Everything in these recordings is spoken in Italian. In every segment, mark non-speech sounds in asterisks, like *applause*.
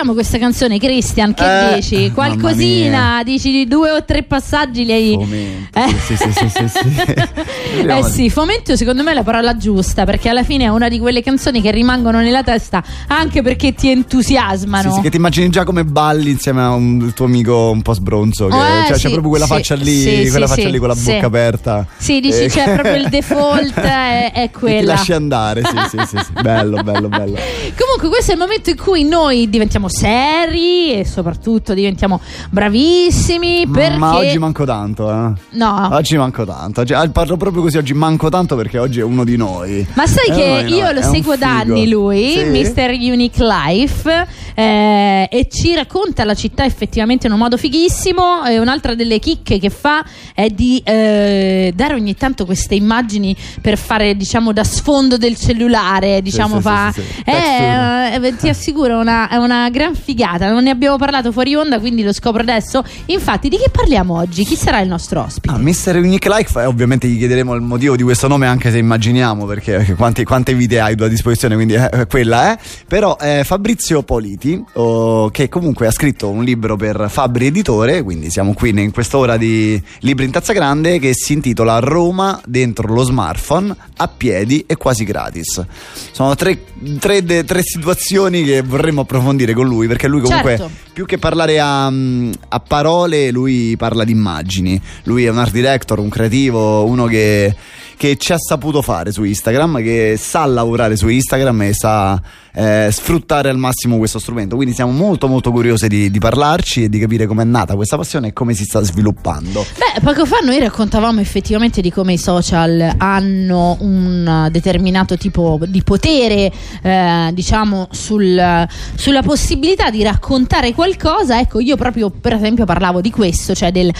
Ricordiamo questa canzone, Christian? Che Eh, dici? Qualcosina? Dici due o tre passaggi li hai. Fomento. Eh. Sì, sì, sì, sì, sì. *laughs* Eh sì, fomento secondo me è la parola giusta perché alla fine è una di quelle canzoni che rimangono nella testa anche perché ti entusiasmano. Sì, sì, che ti immagini già come balli insieme a un tuo amico un po' sbronzo. Che, Eh, cioè, sì, c'è proprio quella faccia lì, quella faccia lì con la bocca aperta. Sì, dici Eh, c'è proprio il default *laughs* è, è Ti quella. lasci andare, sì, sì, sì. Bello, bello, bello. *laughs* Comunque questo è il momento in cui noi diventiamo seri e soprattutto diventiamo bravissimi perché Ma oggi manco tanto, eh. No. Oggi manco tanto. Oggi- ah, parlo proprio così, oggi manco tanto perché oggi è uno di noi. Ma sai È che uno di io noi, lo è seguo da anni lui, Sì? Mr. Unique Life, eh, e ci racconta la città effettivamente in un modo fighissimo. E un'altra delle chicche che fa è di eh, dare ogni tanto queste immagini per fare, diciamo, da sfondo del cellulare. Diciamo, sì, fa. sì, sì, sì. È, eh, ti assicuro, una, è una gran figata. Non ne abbiamo parlato fuori onda, quindi lo scopro adesso. Infatti, di che parliamo oggi? Chi sarà il nostro ospite? Ah, Mr. Unique Life, eh, ovviamente gli chiederemo il motivo di questo nome, anche se immaginiamo, perché, perché quanti- quante vite hai tu a disposizione, quindi eh, quella è. Però eh, Fabrizio Politi, oh, che comunque ha scritto un libro per Fabri Editore, quindi siamo qui in quest'ora di libri in tazza grande, che si intitola Roma dentro lo smartphone, a piedi e quasi gratis. Sono tre, tre tre situazioni che vorremmo approfondire con lui, perché lui comunque Certo. più che parlare a, a parole, lui parla di immagini. Lui è un art director, un creativo, uno che, che ci ha saputo fare su Instagram, che sa lavorare su Instagram e sa eh, sfruttare al massimo questo strumento. Quindi siamo molto molto curiosi di, di parlarci e di capire com'è nata questa passione e come si sta sviluppando. Beh, poco fa noi raccontavamo effettivamente di come i social hanno un determinato tipo di potere, eh, diciamo, sul- sulla possibilità di raccontare qualcosa. Ecco, io proprio per esempio parlavo di questo, cioè del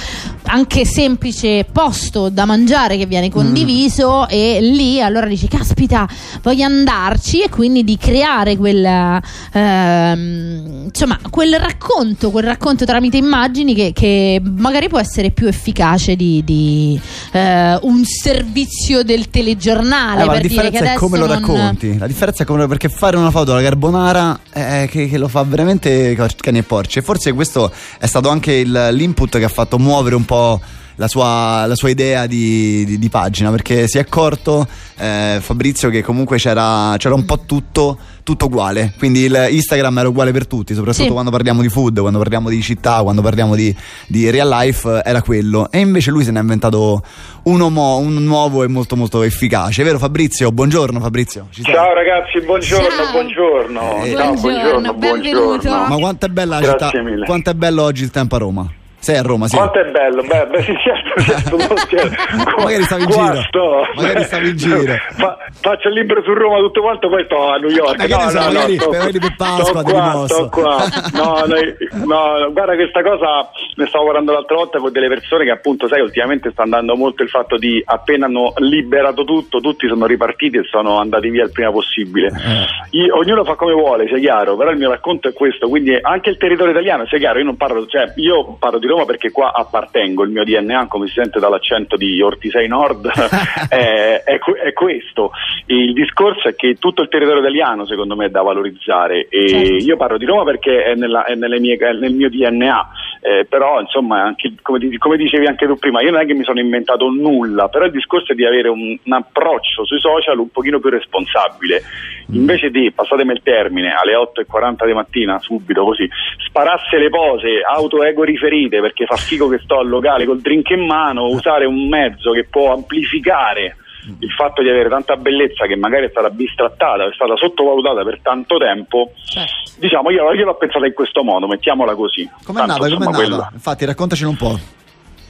anche semplice posto da mangiare che viene condiviso e lì allora dici, caspita, voglio andarci e quindi di creare quel, ehm, insomma, quel racconto, quel racconto tramite immagini che, che magari può essere più efficace di, di, eh, un servizio del telegiornale. Eh, ma la per dire che differenza è come lo non- racconti. La differenza è come perché fare una foto alla carbonara eh, che, che lo fa veramente cani e porci. E forse questo è stato anche il- l'input che ha fatto muovere un po'. La sua, la sua idea di, di- di pagina perché si è accorto eh, Fabrizio che comunque c'era, c'era un po' tutto, tutto uguale quindi il Instagram era uguale per tutti soprattutto Sì. quando parliamo di food quando parliamo di città quando parliamo di, di real life era quello e invece lui se ne è inventato uno mo- un nuovo e molto molto efficace vero Fabrizio? buongiorno Fabrizio Ci sei? Ciao ragazzi, buongiorno, Ciao. buongiorno. Eh, Ciao, Buongiorno, benvenuto. buongiorno. Ma quanto è bella la città? mille. Quanto è bello oggi il tempo a Roma? Sei a Roma, sì. Quanto è bello, beh, beh sì, certo, *laughs* certo, scherzo. Magari stavi in giro. sto. Magari stavi in giro. Fa- faccio il libro su Roma tutto quanto, poi sto a New York. Ma che ne so, magari- magari per Pasqua sto qua, sto *laughs* qua. No, noi- no, guarda questa cosa ne stavo parlando l'altra volta con delle persone che appunto, sai, ultimamente sta andando molto il fatto di appena hanno liberato tutto, tutti sono ripartiti e sono andati via il prima possibile. Eh. Io- ognuno fa come vuole, sia chiaro, però il mio racconto è questo, quindi anche il territorio italiano, sia chiaro, io non parlo, cioè io parlo di Roma perché qua appartengo, il mio DNA, come si sente dall'accento di Ortisei Nord, *laughs* è, è è questo. Il discorso è che tutto il territorio italiano secondo me è da valorizzare e Certo. io parlo di Roma perché è, nella- è nelle mie- è nel mio DNA, eh, però insomma, anche, come, come dicevi anche tu prima, io non è che mi sono inventato nulla, però il discorso è di avere un, un approccio sui social un pochino più responsabile. Invece di, passatemi il termine, alle 8.40 di mattina, subito così, sparasse le pose, auto ego riferite perché fa figo che sto al locale col drink in mano, usare un mezzo che può amplificare il fatto di avere tanta bellezza che magari è stata bistrattata, è stata sottovalutata per tanto tempo, Certo. diciamo io, io l'ho pensata in questo modo, mettiamola così. Com'è Tanto, nata? Com'è insomma, nata? quella- Infatti, raccontacelo un po'.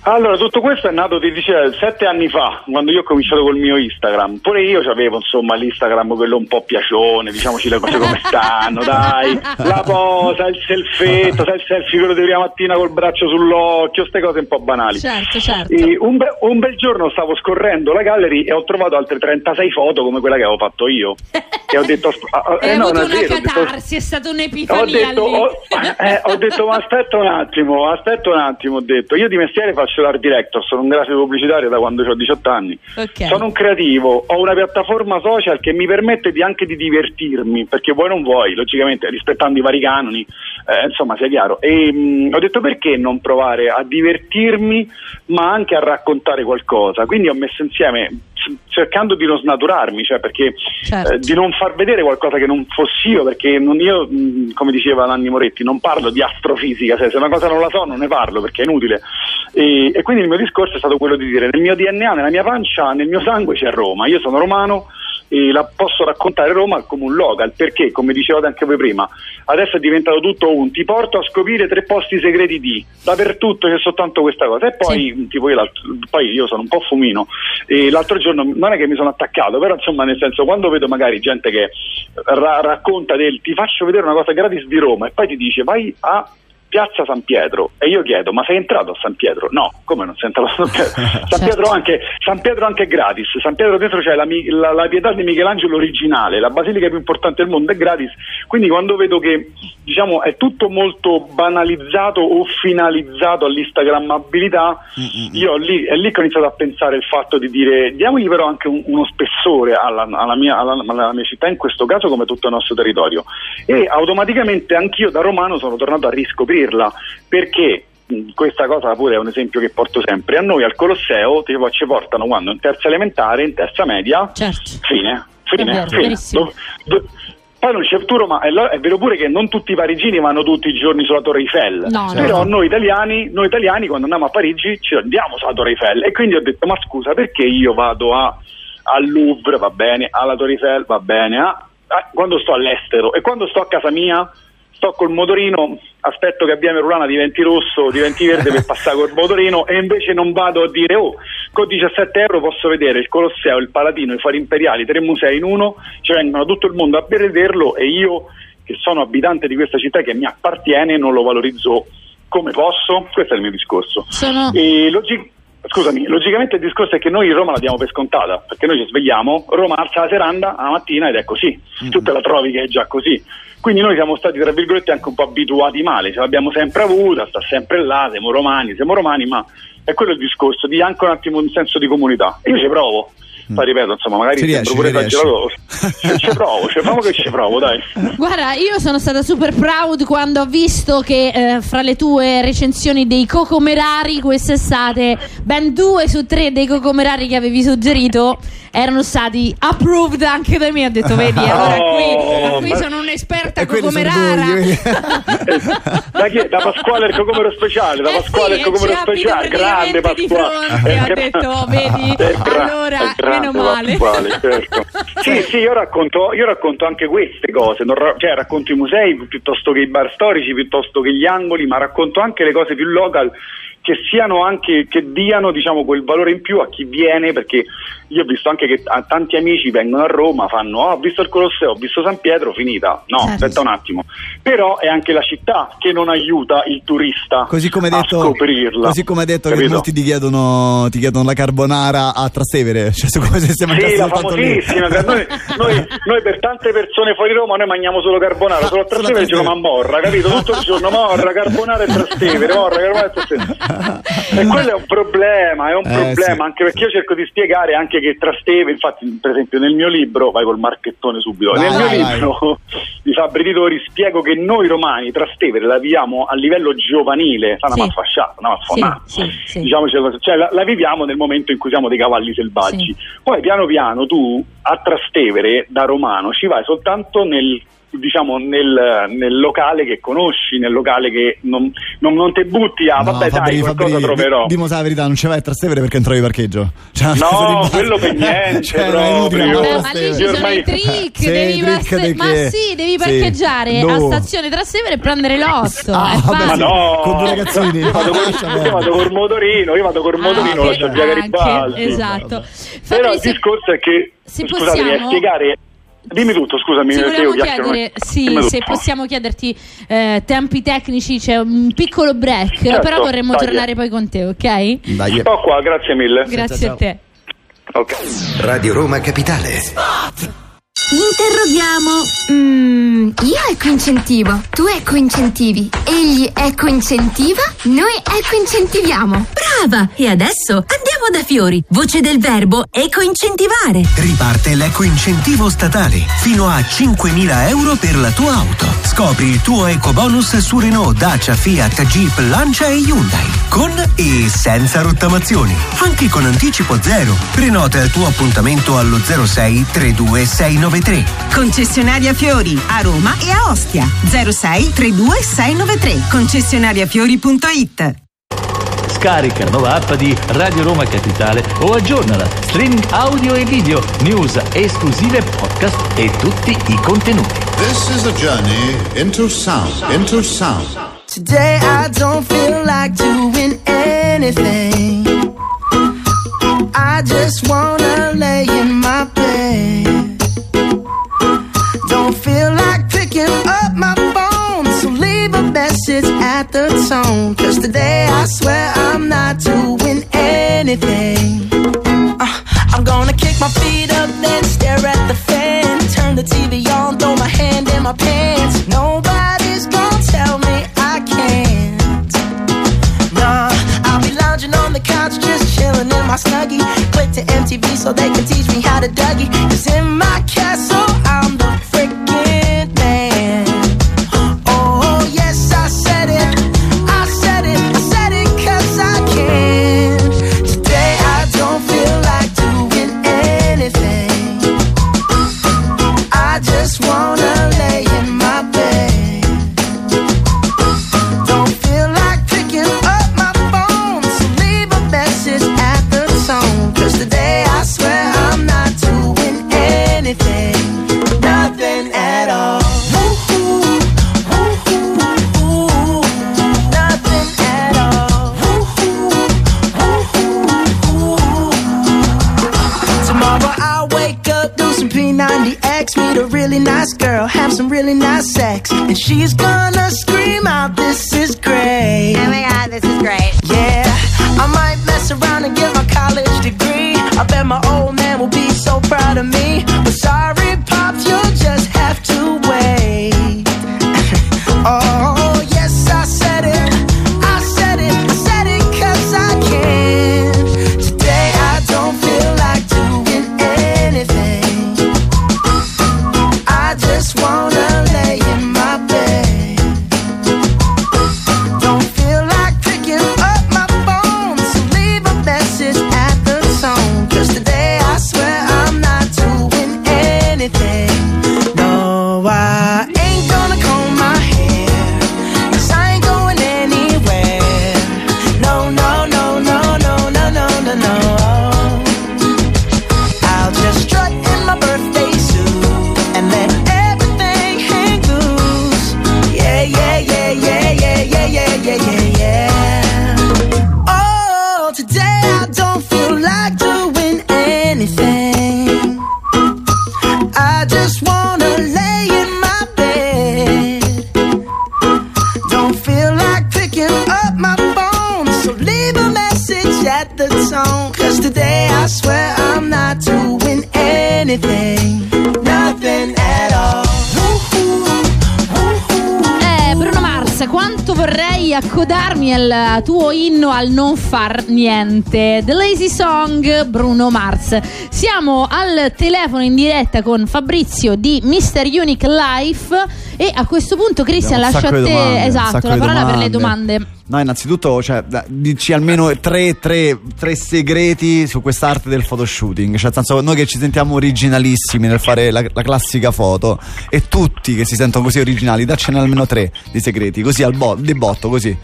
Allora, tutto questo è nato, ti dicevo, sette anni fa, quando io ho cominciato col mio Instagram. Pure io avevo, insomma, l'Instagram quello un po' piacione, diciamoci le cose come stanno, dai. La posa, il selfetto, sai il selfie quello di prima mattina col braccio sull'occhio, queste cose un po' banali. Certo, certo. Un, be- un bel giorno stavo scorrendo la gallery e ho trovato altre 36 foto come quella che avevo fatto io. E ho detto, ah, eh, no, una vero, ho detto- catarsi, è stata ho un'epifania detto, lì. ho, eh, ho detto, ma aspetta un attimo, aspetta un attimo, ho detto, io di mestiere faccio faccio l'art director, sono un grafico pubblicitario da quando ho 18 anni. Ok. Sono un creativo, ho una piattaforma social che mi permette di anche di divertirmi, perché vuoi non vuoi, logicamente rispettando i vari canoni, eh, insomma sia chiaro. E mh, ho detto perché non provare a divertirmi, ma anche a raccontare qualcosa. Quindi ho messo insieme cercando di non snaturarmi, cioè perché Certo. eh, di non far vedere qualcosa che non fossi io, perché non io, mh, come diceva Nanni Moretti, non parlo di astrofisica, cioè, se una cosa non la so non ne parlo perché è inutile. E, e quindi il mio discorso è stato quello di dire nel mio DNA, nella mia pancia, nel mio sangue c'è Roma, io sono romano e la posso raccontare Roma come un local, perché come dicevate anche voi prima, adesso è diventato tutto un ti porto a scoprire tre posti segreti di, dappertutto c'è soltanto questa cosa. E poi, tipo io, poi io sono un po' fumino e l'altro giorno non è che mi sono attaccato, però insomma nel senso quando vedo magari gente che ra- racconta del ti faccio vedere una cosa gratis di Roma e poi ti dice vai a Piazza San Pietro e io chiedo ma sei entrato a San Pietro? No, come non sei entrato a San Pietro? *laughs* San, Certo. Pietro anche, San Pietro anche gratis, San Pietro dentro c'è la, la- la pietà di Michelangelo originale, la basilica più importante del mondo è gratis, quindi quando vedo che diciamo è tutto molto banalizzato o finalizzato all'instagrammabilità, io lì, è lì che ho iniziato a pensare il fatto di dire diamogli però anche un- uno spessore alla, alla mia, alla- mia città, in questo caso come tutto il nostro territorio. E automaticamente anch'io da romano sono tornato a riscoprirla perché questa cosa pure è un esempio che porto sempre. A noi al Colosseo tipo, ci portano quando in terza elementare, in terza media, Certo. fine, fine, vero, fine. Do- do- poi non c'è tu Roma, è, lo- è vero pure che non tutti i parigini vanno tutti i giorni sulla Torre Eiffel, No, però no. noi italiani, noi italiani quando andiamo a Parigi ci andiamo sulla Torre Eiffel. E quindi ho detto ma scusa perché io vado a, al Louvre, va bene, alla Torre Eiffel, va bene, a- a- quando sto all'estero. E quando sto a casa mia sto col motorino, aspetto che Abbiamo Rulana diventi rosso, diventi verde per *laughs* passare col motorino e invece non vado a dire oh, con 17 euro posso vedere il Colosseo, il Palatino, i Fari Imperiali, tre musei in uno, ci vengono tutto il mondo a vederlo e io che sono abitante di questa città che mi appartiene non lo valorizzo come posso, questo è il mio discorso. Sono- E logi- Scusami, logicamente il discorso è che noi Roma la diamo per scontata, perché noi ci svegliamo, Roma alza la seranda la mattina ed è così, tu te la trovi che è già così. Quindi noi siamo stati, tra virgolette, anche un po' abituati male, ce l'abbiamo sempre avuta, sta sempre là, siamo romani, siamo romani, ma è quello il discorso, di anche un attimo un senso di comunità. Io ci provo, poi ripeto, insomma, magari Ci riesci, pure esagerato. Ci *laughs* provo, ci provo che ci provo, dai. Guarda, io sono stata super proud quando ho visto che eh, fra le tue recensioni dei cocomerari quest'estate ben due su tre dei cocomerari che avevi suggerito erano stati approved anche da me. Ho detto, vedi, *laughs* allora qui, qui ma- sono un'esperta E cocomerara. *laughs* da, chi è? da Pasquale il cocomero speciale, da Eh Pasquale sì, il cocomero e speciale, grande praticamente di Pasquale. fronte, Eh, detto, oh, vedi, allora, meno male. Pasquale, *laughs* certo. Sì, sì, io racconto, io racconto anche queste cose, ra- cioè racconto i musei piuttosto che i bar storici, piuttosto che gli angoli, ma racconto anche le cose più local che siano anche che diano diciamo quel valore in più a chi viene perché io ho visto anche che a- tanti amici vengono a Roma fanno "Ah, ho visto il Colosseo ho visto San Pietro finita no Certo. aspetta un attimo però è anche la città che non aiuta il turista Così come hai detto, a scoprirla così come hai detto che Capito? molti ti chiedono, ti chiedono la carbonara a Trastevere, cioè su come se stiamo Sì, la famosissima. che Noi, noi- noi per tante persone fuori Roma noi mangiamo solo carbonara, solo a Trastevere giochiamo a morra, capito? Tutto il giorno morra, carbonara e Trastevere, morra, carbonara e Trastevere. E *laughs* quello è un problema, è un Eh, problema, sì. anche perché io cerco di spiegare anche che Trastevere, infatti per esempio nel mio libro, vai col marchettone subito, Vai, nel mio vai, libro *laughs* di Fabri Titori spiego che noi romani Trastevere la viviamo a livello giovanile, fa una Sì. malfasciata, una malfonata. Sì, sì, cose, cioè la, la viviamo nel momento in cui siamo dei cavalli selvaggi. Poi piano piano tu a Trastevere da romano ci vai soltanto nel diciamo nel, nel locale che conosci, nel locale che non, non, non te butti a No, vabbè Fabri, dai qualcosa Fabri, troverò. di- Dimosa la verità, non ci vai a Trastevere perché non trovi parcheggio. Cioè, No, quello per *laughs* niente, Cioè, è inutile a Eh, ma lì ci sono ormai- i trick, Sì, devi trick di ma che- sì, devi sì. parcheggiare a No. stazione Trastevere e prendere l'otto. Ah, è vabbè, Ma no, Con due ragazzini. Io vado, col, Lascia io perdere. vado col motorino, io vado col motorino, Ah, lascio via Garibaldi. esatto. Però il discorso è che scusatemi, possiamo- spiegare Dimmi tutto, scusami, Ti chiacchiero. chiedere, sì, se tutto. possiamo chiederti eh, tempi tecnici, c'è un piccolo break, Certo, però vorremmo dai. tornare poi con te, ok? Dai, Sto qua, grazie mille. Grazie ciao. a te. Ok. Radio Roma Capitale. Interroghiamo. Mm, io eco-incentivo, tu eco-incentivi, egli eco-incentiva, noi eco-incentiviamo. Brava! E adesso andiamo da Fiori. Voce del verbo eco-incentivare. Riparte l'eco-incentivo statale fino a 5.000 euro per la tua auto. Scopri il tuo eco-bonus su Renault, Dacia, Fiat, Jeep, Lancia e Hyundai. Con e senza rottamazioni. Anche con anticipo zero. Prenota il tuo appuntamento allo 06 32 693. Concessionaria Fiori a Roma e a Ostia 06 32 693 concessionariafiori.it Scarica la nuova app di Radio Roma Capitale o aggiornala. Streaming audio e video, news esclusive, podcast e tutti i contenuti. This is a journey into sound, into sound. Today I don't feel like doing anything. I just wanna lay tone. Cause today I swear I'm not doing anything. College degree. I bet my old man will be so proud of me. But quanto vorrei accodarmi al tuo inno al non far niente. The Lazy Song, Bruno Mars. Siamo al telefono in diretta con Fabrizio di Mr. Unique Life e a questo punto Cristian lascio a te domande, esatto, la parola per le domande. No, innanzitutto, cioè, dici almeno tre, tre- tre segreti su quest'arte del photoshooting. Cioè, senso, noi che ci sentiamo originalissimi nel fare la, la classica foto, e tutti che si sentono così originali, daccene almeno tre di segreti, così al bo- di botto, così.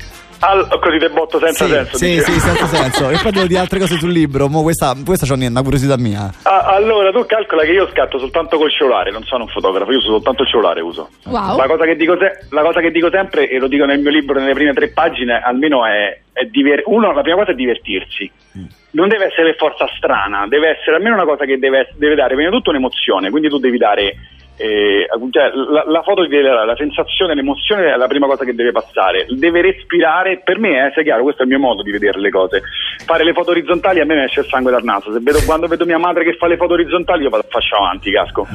Al, così del botto senza sì, senso. Sì, dici. sì, senza senso. E poi devo dire altre cose sul libro. Mo questa, questa c'ho una curiosità mia. Ah, allora, tu calcola che io scatto soltanto col cellulare, non sono un fotografo, io uso soltanto il cellulare. Uso. Wow. La, cosa che dico se- la cosa che dico sempre, e lo dico nel mio libro nelle prime tre pagine, almeno è, è diver- uno, la prima cosa è divertirsi. Non deve essere per forza strana, deve essere almeno una cosa che deve, deve dare prima di tutto un'emozione, quindi tu devi dare eh, cioè, la, la foto di vedere la sensazione, l'emozione è la prima cosa che deve passare, deve respirare, per me, eh, sia chiaro, questo è il mio modo di vedere le cose. Fare le foto orizzontali a me mi esce il sangue dal naso, Se vedo, quando vedo mia madre che fa le foto orizzontali io faccio avanti, casco.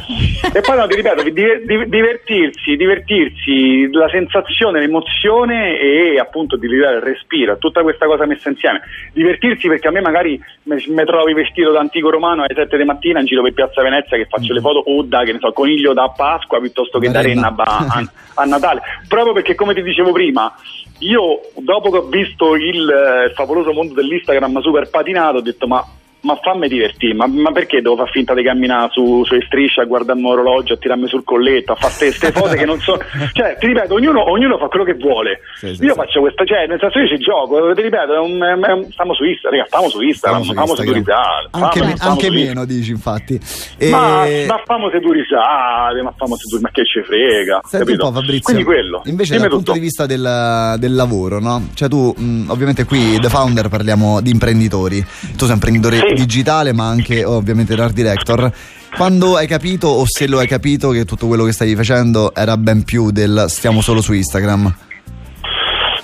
e poi no, ti ripeto, di- di- divertirsi, divertirsi, la sensazione, l'emozione e appunto di ridare il respiro, tutta questa cosa messa insieme. Divertirsi perché a me magari mi trovi vestito da antico romano alle 7 di mattina in giro per Piazza Venezia che faccio le foto o da, che ne so, coniglio da Pasqua piuttosto che da Renna a, a, a Natale. Proprio perché, come ti dicevo prima, io dopo che ho visto il eh, favoloso mondo dell'Instagram super patinato, ho detto ma ma fammi divertire, ma, ma, perché devo far finta di camminare su, sulle strisce a guardarmi l'orologio, a tirarmi sul colletto, a fare queste cose che non so. *laughs* Cioè, ti ripeto, ognuno, ognuno fa quello che vuole. Sì, sì, io sì. faccio questa, cioè, nel senso io ci gioco, ti ripeto, è un, è un, stiamo su Instagram, stiamo su Instagram, stiamo su Instagram. Anche, famo, anche meno, dici infatti. E... Ma, ma famo se tu risate, ma famo se tu, ma che ci frega. Senti capito? un po' Fabrizio. Quindi quello. Invece dal punto di vista del, del lavoro, no? Cioè tu, mh, ovviamente qui, The Founder, parliamo di imprenditori. Tu sei imprenditore digitale, ma anche ovviamente l'art director. Quando hai capito o se lo hai capito che tutto quello che stavi facendo era ben più del stiamo solo su Instagram?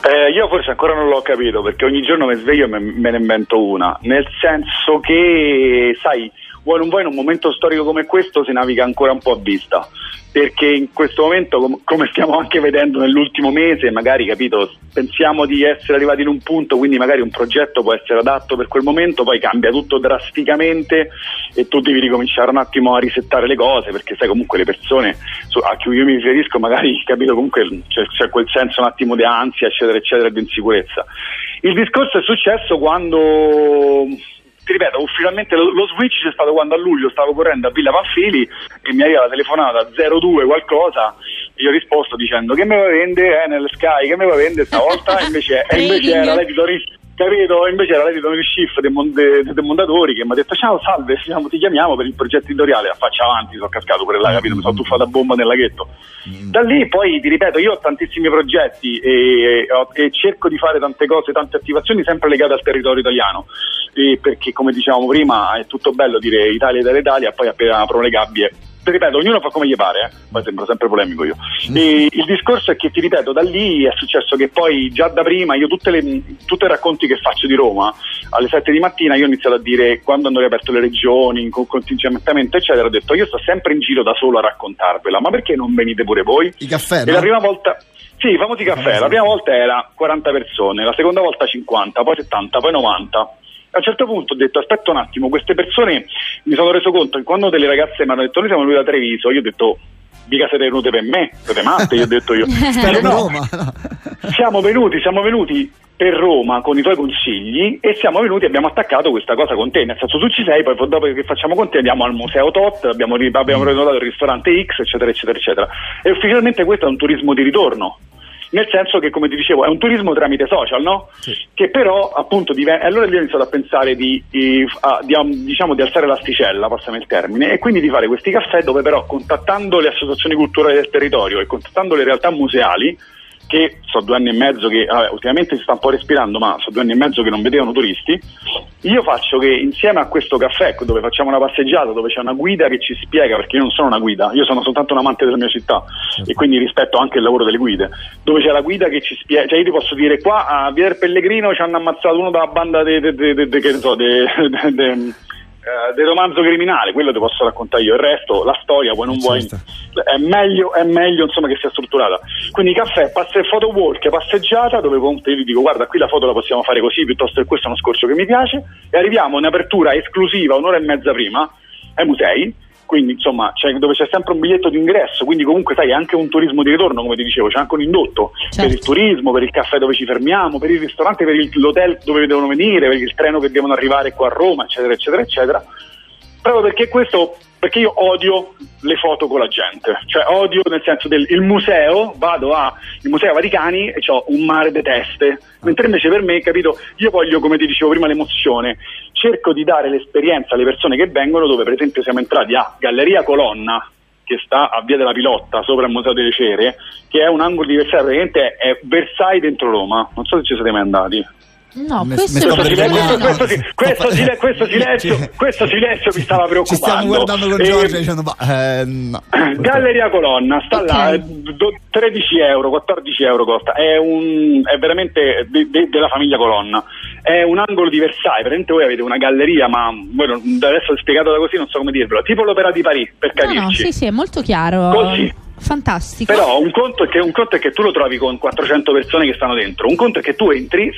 Eh, io forse ancora non l'ho capito perché ogni giorno mi sveglio e me, me ne invento una, nel senso che, sai, vuoi non vuoi in un momento storico come questo si naviga ancora un po' a vista. Perché in questo momento com- come stiamo anche vedendo nell'ultimo mese magari capito pensiamo di essere arrivati in un punto quindi magari un progetto può essere adatto per quel momento poi cambia tutto drasticamente e tu devi ricominciare un attimo a risettare le cose perché sai comunque le persone su- a cui io mi riferisco magari capito comunque c'è, c'è quel senso un attimo di ansia eccetera eccetera di insicurezza. Il discorso è successo quando ti ripeto, ufficialmente lo, lo, switch c'è stato quando a luglio stavo correndo a Villa Panfili e mi arriva la telefonata 02 qualcosa io ho risposto dicendo che me la vende eh, nel Sky, che me la vende stavolta *laughs* invece, e invece era l'editor capito? Invece era l'editor in chief dei, dei, dei mondatori che mi ha detto ciao salve ti chiamiamo per il progetto editoriale. Faccia avanti sono cascato pure là capito? Mi sono tuffato a bomba nel laghetto. Da lì poi ti ripeto io ho tantissimi progetti e, e, e cerco di fare tante cose tante attivazioni sempre legate al territorio italiano. E perché come dicevamo prima è tutto bello dire Italia Italia Italia poi appena aprono le gabbie ripeto, ognuno fa come gli pare, eh? poi sembra sempre polemico io. E il discorso è che ti ripeto, da lì è successo che poi già da prima io tutte le, tutti i racconti che faccio di Roma alle 7 di mattina io ho iniziato a dire quando hanno riaperto le regioni, con contingentamento eccetera, ho detto io sto sempre in giro da solo a raccontarvela, ma perché non venite pure voi? I caffè, no? E la prima volta... Sì, i famosi caffè, la prima volta era 40 persone, la seconda volta 50, poi 70, poi 90 a un certo punto ho detto aspetta un attimo, queste persone mi sono reso conto che quando delle ragazze mi hanno detto noi siamo venuti da Treviso, io ho detto mica siete venute per me, siete matte, io ho detto io. *laughs* Spero no, Roma. siamo venuti, siamo venuti per Roma con i tuoi consigli e siamo venuti e abbiamo attaccato questa cosa con te, nel senso tu ci sei, poi dopo che facciamo con te andiamo al museo Tot, abbiamo, abbiamo prenotato il ristorante X, eccetera, eccetera, eccetera. E ufficialmente questo è un turismo di ritorno nel senso che come ti dicevo è un turismo tramite social no? Sì. che però appunto diventa allora io ho iniziato a pensare di, di, a, di, diciamo, di alzare l'asticella passami il termine e quindi di fare questi caffè dove però contattando le associazioni culturali del territorio e contattando le realtà museali che so due anni e mezzo che vabbè, ultimamente si sta un po' respirando ma so due anni e mezzo che non vedevano turisti io faccio che insieme a questo caffè dove facciamo una passeggiata dove c'è una guida che ci spiega perché io non sono una guida io sono soltanto un amante della mia città certo. e quindi rispetto anche il lavoro delle guide dove c'è la guida che ci spiega cioè io ti posso dire qua a Via del Pellegrino ci hanno ammazzato uno dalla banda de, de, de, de che ne so de, *laughs* eh, del romanzo criminale, quello ti posso raccontare io, il resto, la storia, vuoi non vuoi, è meglio, è meglio insomma che sia strutturata. Quindi caffè, passe photo walk, passeggiata, dove io ti dico guarda qui la foto la possiamo fare così, piuttosto che questo è uno scorcio che mi piace, e arriviamo in apertura esclusiva un'ora e mezza prima ai musei, quindi insomma c'è, dove c'è sempre un biglietto d'ingresso, quindi comunque sai è anche un turismo di ritorno come ti dicevo, c'è anche un indotto Certo. per il turismo, per il caffè dove ci fermiamo, per il ristorante, per il- l'hotel dove devono venire, per il treno che devono arrivare qua a Roma, eccetera, eccetera, eccetera. Proprio perché questo, perché io odio le foto con la gente, cioè odio nel senso del museo, vado al Museo Vaticani e ho un mare di teste, mentre invece per me, capito, io voglio, come ti dicevo prima, l'emozione, cerco di dare l'esperienza alle persone che vengono, dove per esempio siamo entrati a Galleria Colonna, che sta a Via della Pilotta, sopra il Museo delle Cere, che è un angolo di Versailles, praticamente è Versailles dentro Roma, non so se ci siete mai andati. No, Me- questo per silenzio, no, questo, no, si- sto questo questo silenzio, questo silenzio mi stava preoccupando. Ci stiamo guardando con E- Giorgio dicendo, ma eh, no. *clears throat* Galleria Colonna sta Ok. là, eh, do- 13 euro, 14 euro costa, è, un, è veramente de- de- della famiglia Colonna, è un angolo di Versailles, praticamente voi avete una galleria, ma non- adesso spiegato da così non so come dirvelo, tipo l'Opera di Parigi, per No, capirci. no, sì, sì, è molto chiaro. Così. Fantastico. Però un conto, è che, un conto è che tu lo trovi con 400 persone che stanno dentro, un conto è che tu entri,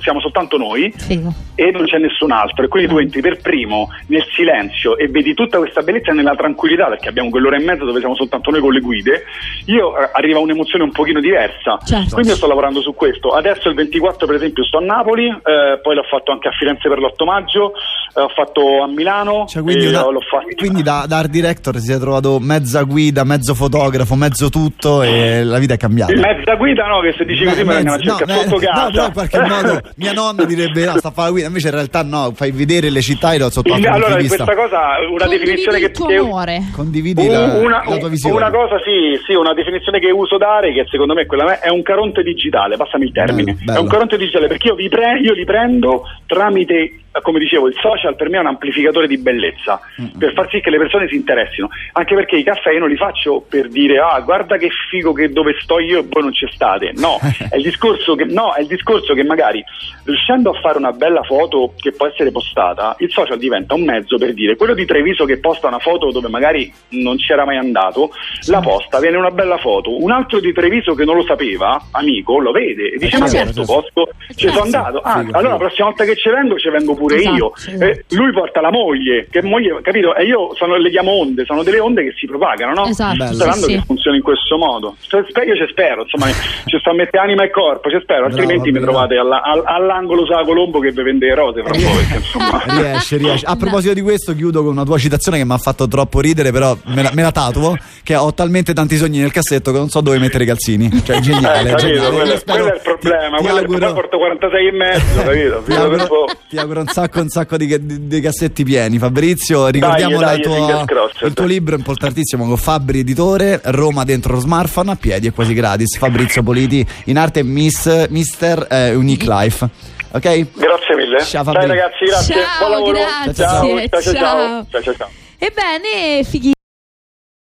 siamo soltanto noi Sì. e non c'è nessun altro e quindi tu entri per primo nel silenzio e vedi tutta questa bellezza nella tranquillità perché abbiamo quell'ora e mezza dove siamo soltanto noi con le guide io eh, arriva un'emozione un pochino diversa Certo. quindi io sto lavorando su questo adesso il 24 per esempio sto a Napoli eh, poi l'ho fatto anche a Firenze per l'8 maggio eh, ho fatto a Milano Cioè, quindi, e l'ho fatto quindi da, da art director si è trovato mezza guida, mezzo fotografo, mezzo tutto e la vita è cambiata. mezza guida no che se dici così vengono a Mezzo- eh, sotto casa no, però in qualche *laughs* modo mia nonna direbbe no, sta a fare la guida, invece in realtà no, fai vedere le città e sotto altro allora questa cosa una Condividi definizione che, il tuo che- amore. Condividi la, una, la tua visione. una cosa sì, sì, una definizione che uso dare, che secondo me è quella è un caronte digitale, passami il termine. Bello, bello. È un caronte digitale perché io, vi pre- io li prendo tramite, come dicevo, il social per me è un amplificatore di bellezza, per far sì che le persone si interessino. Anche perché i caffè io non li faccio per dire ah guarda che figo che dove sto io e voi non ci state. No, *laughs* è il discorso che, no, è il discorso che magari riuscendo a fare una bella foto che può essere postata, il social diventa un mezzo per dire quello di Treviso che posta una foto dove magari non c'era mai andato, la posta, viene una bella foto, un altro di Treviso che non lo sapeva, amico, lo vede e dice Eh, ma certo, questo certo. posto ci sono andato, ah, Figo, allora la prossima volta che ci vengo ci vengo pure Esatto, io. esatto. Eh, lui porta la moglie, che moglie, capito? E io sono, le chiamo onde, sono delle onde che si propagano, no? Esatto. Sperando sì, che sì. funzioni in questo modo. Cioè, io ci spero, insomma, *laughs* ci sto a mettere anima e corpo, ci spero, altrimenti mi bravo. trovate alla- al- all'angolo Sala Colombo che vi vende le rose fra un po', perché insomma... Riesce, riesce. A *laughs* proposito di questo, chiudo con una tua citazione che mi ha fatto troppo ridere, però me la, me la tatuo. Che ho talmente tanti sogni nel cassetto che non so dove mettere i calzini. Cioè, Eh, geniale. capito, geniale. quello, Io spero- quello è il problema, ti- ti quello auguro- porto 46 e mezzo, capito? *laughs* Ti auguro, ti auguro un sacco, un sacco di, di- di cassetti pieni. Fabrizio, ricordiamo Dai, la dai, tua- il tuo libro importantissimo con Fabri Editore, Roma dentro lo smartphone, a piedi e quasi gratis. Fabrizio Politi, in arte Miss, Mister eh, Unique Life. Ok? Grazie mille. Ciao, Ciao Fabri. ragazzi, grazie. Ciao, Buon lavoro. grazie, Ciao, ciao, ciao. ciao. ciao, ciao, ciao. Ebbene, fighi.